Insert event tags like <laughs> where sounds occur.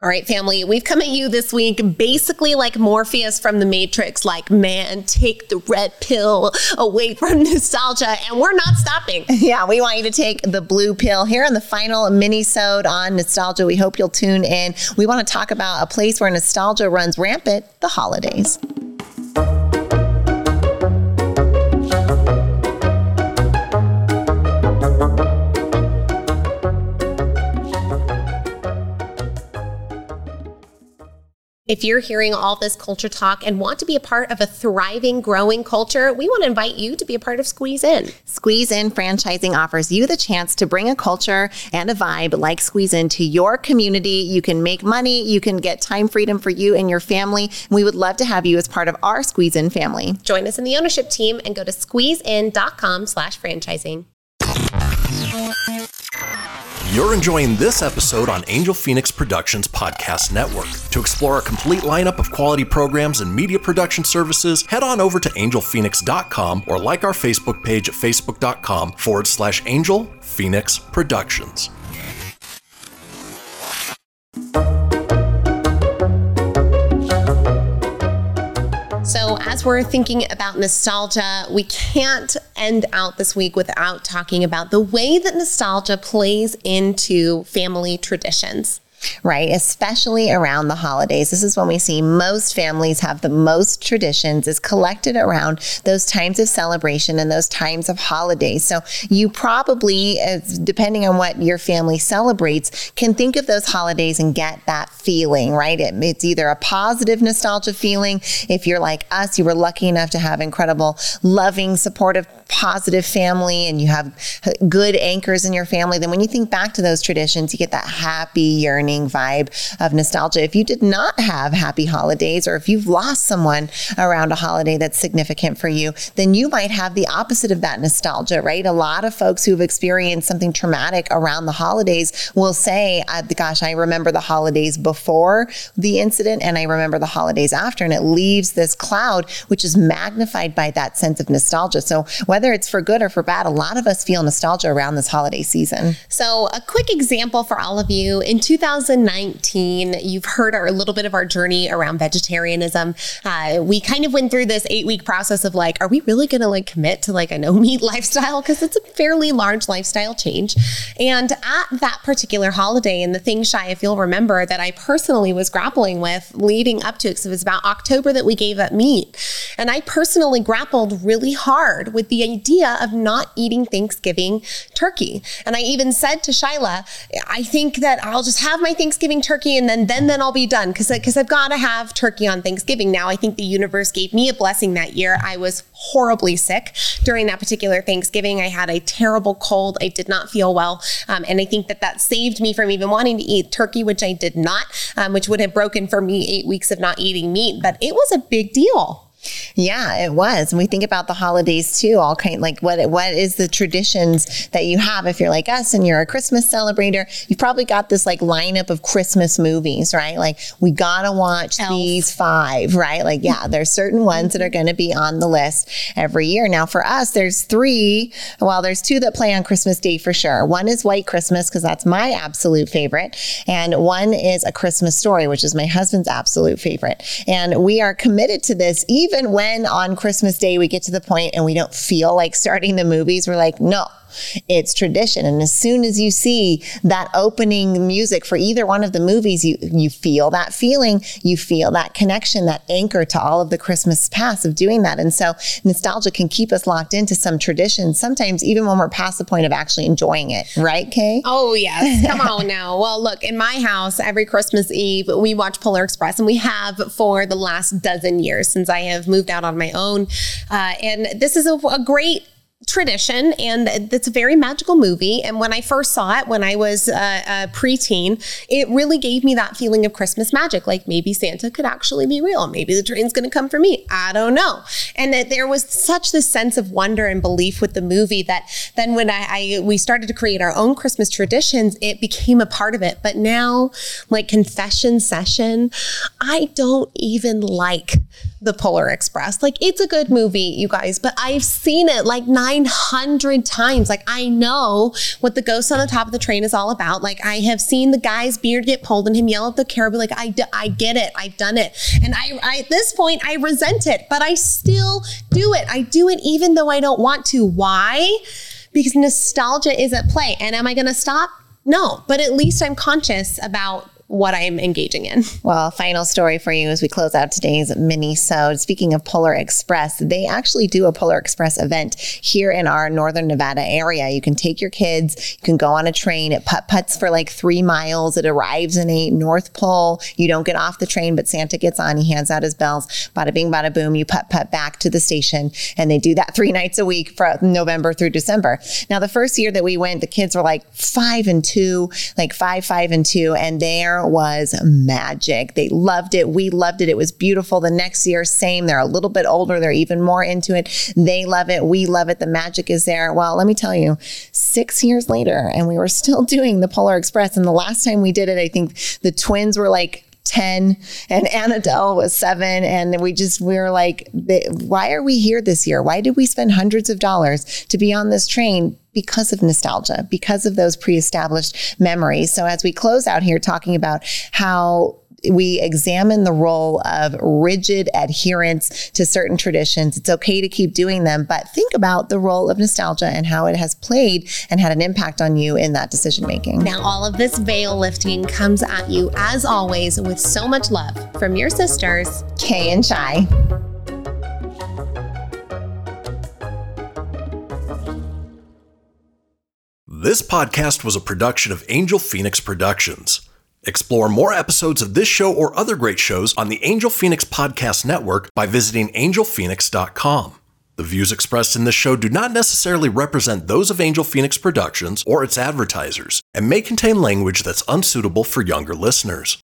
All right, family, we've come at you this week basically like Morpheus from the Matrix, like, man, take the red pill away from <laughs> nostalgia, and we're not stopping. <laughs> Yeah, we want you to take the blue pill here in the final mini-sode on nostalgia. We hope you'll tune in. We want to talk about a place where nostalgia runs rampant, the holidays. If you're hearing all this culture talk and want to be a part of a thriving, growing culture, we want to invite you to be a part of Squeeze In. Squeeze In Franchising offers you the chance to bring a culture and a vibe like Squeeze In to your community. You can make money, you can get time freedom for you and your family. We would love to have you as part of our Squeeze In family. Join us in the ownership team and go to squeezein.com slash franchising. You're enjoying this episode on Angel Phoenix Productions Podcast Network. To explore a complete lineup of quality programs and media production services, head on over to angelphoenix.com or like our Facebook page at facebook.com forward slash Angel Phoenix Productions. So, as we're thinking about nostalgia, we can't end out this week without talking about the way that nostalgia plays into family traditions right? Especially around the holidays. This is when we see most families have the most traditions is collected around those times of celebration and those times of holidays. So you probably, depending on what your family celebrates, can think of those holidays and get that feeling, right? It, it's either a positive nostalgia feeling. If you're like us, you were lucky enough to have incredible, loving, supportive, positive family and you have good anchors in your family, then when you think back to those traditions, you get that happy yearning vibe of nostalgia. If you did not have happy holidays, or if you've lost someone around a holiday that's significant for you, then you might have the opposite of that nostalgia, right? A lot of folks who've experienced something traumatic around the holidays will say, uh, gosh, I remember the holidays before the incident and I remember the holidays after. And it leaves this cloud, which is magnified by that sense of nostalgia. So whether it's for good or for bad, a lot of us feel nostalgia around this holiday season. So, a quick example for all of you in 2019, you've heard our, a little bit of our journey around vegetarianism. Uh, we kind of went through this eight week process of like, are we really going to like commit to like a no meat <laughs> lifestyle? Because it's a fairly large lifestyle change. And at that particular holiday, and the thing, Shy, if you'll remember, that I personally was grappling with leading up to it, because it was about October that we gave up meat. And I personally grappled really hard with the idea of not eating Thanksgiving turkey. And I even said to Shyla, I think that I'll just have my Thanksgiving turkey and then then then I'll be done because because I've got to have turkey on Thanksgiving. Now I think the universe gave me a blessing that year. I was horribly sick during that particular Thanksgiving. I had a terrible cold. I did not feel well, um, and I think that that saved me from even wanting to eat turkey, which I did not, um, which would have broken for me eight weeks of not eating meat. But it was a big deal. Yeah, it was. And we think about the holidays too, all kind like what what is the traditions that you have if you're like us and you're a Christmas celebrator, you've probably got this like lineup of Christmas movies, right? Like we gotta watch Elf. these five, right? Like, yeah, <laughs> there's certain ones that are gonna be on the list every year. Now for us, there's three, well, there's two that play on Christmas Day for sure. One is White Christmas, because that's my absolute favorite. And one is a Christmas story, which is my husband's absolute favorite. And we are committed to this even even when on Christmas Day we get to the point and we don't feel like starting the movies, we're like, no, it's tradition. And as soon as you see that opening music for either one of the movies, you, you feel that feeling, you feel that connection, that anchor to all of the Christmas past of doing that. And so nostalgia can keep us locked into some traditions, sometimes even when we're past the point of actually enjoying it. Right, Kay? Oh, yes. Come on now. Well, look, in my house, every Christmas Eve, we watch Polar Express, and we have for the last dozen years since I have moved out on my own. Uh, and this is a, a great tradition and it's a very magical movie. And when i first saw it when i was uh, a preteen it really gave me that feeling of christmas magic like maybe santa could actually be real. Maybe the train's going to come for me. I don't know. And that there was such this sense of wonder and belief with the movie that then when I, I we started to create our own christmas traditions it became a part of it. But now like confession session i don't even like the polar express. Like it's a good movie you guys but i've seen it like nine 900 times. Like, I know what the ghost on the top of the train is all about. Like, I have seen the guy's beard get pulled and him yell at the caribou, like, I, I get it. I've done it. And I, I, at this point, I resent it, but I still do it. I do it even though I don't want to. Why? Because nostalgia is at play. And am I going to stop? No, but at least I'm conscious about what I'm engaging in. Well, final story for you as we close out today's mini-sode speaking of Polar Express, they actually do a Polar Express event here in our northern Nevada area. You can take your kids, you can go on a train, it putt putts for like three miles. It arrives in a North Pole. You don't get off the train, but Santa gets on, he hands out his bells, bada bing, bada boom, you putt putt back to the station. And they do that <laughs> three nights a week from November through December. Now, the first year that we went, the kids were like five and two, like five, five and two, and they're was magic. They loved it. We loved it. It was beautiful. The next year, same. They're a little bit older. They're even more into it. They love it. We love it. The magic is there. Well, let me tell you, six years later, and we were still <laughs> doing the Polar Express. And the last time we did it, I think the twins were like 10 and Annadelle was seven. And we just, we were like, why are we here this year? Why did we spend hundreds of dollars to be on this train? Because of nostalgia, because of those pre established memories. So, as we close out here talking about how we examine the role of rigid adherence to certain traditions. It's okay to keep doing them, but think about the role of nostalgia and how it has played and had an impact on you in that decision making. Now, all of this veil lifting comes at you, as always, with so much love from your sisters, Kay and Shy. This podcast was a production of Angel Phoenix Productions. Explore more episodes of this show or other great shows on the Angel Phoenix Podcast Network by visiting angelphoenix.com. The views expressed in this show do not necessarily represent those of Angel Phoenix Productions or its advertisers and may contain language that's unsuitable for younger listeners.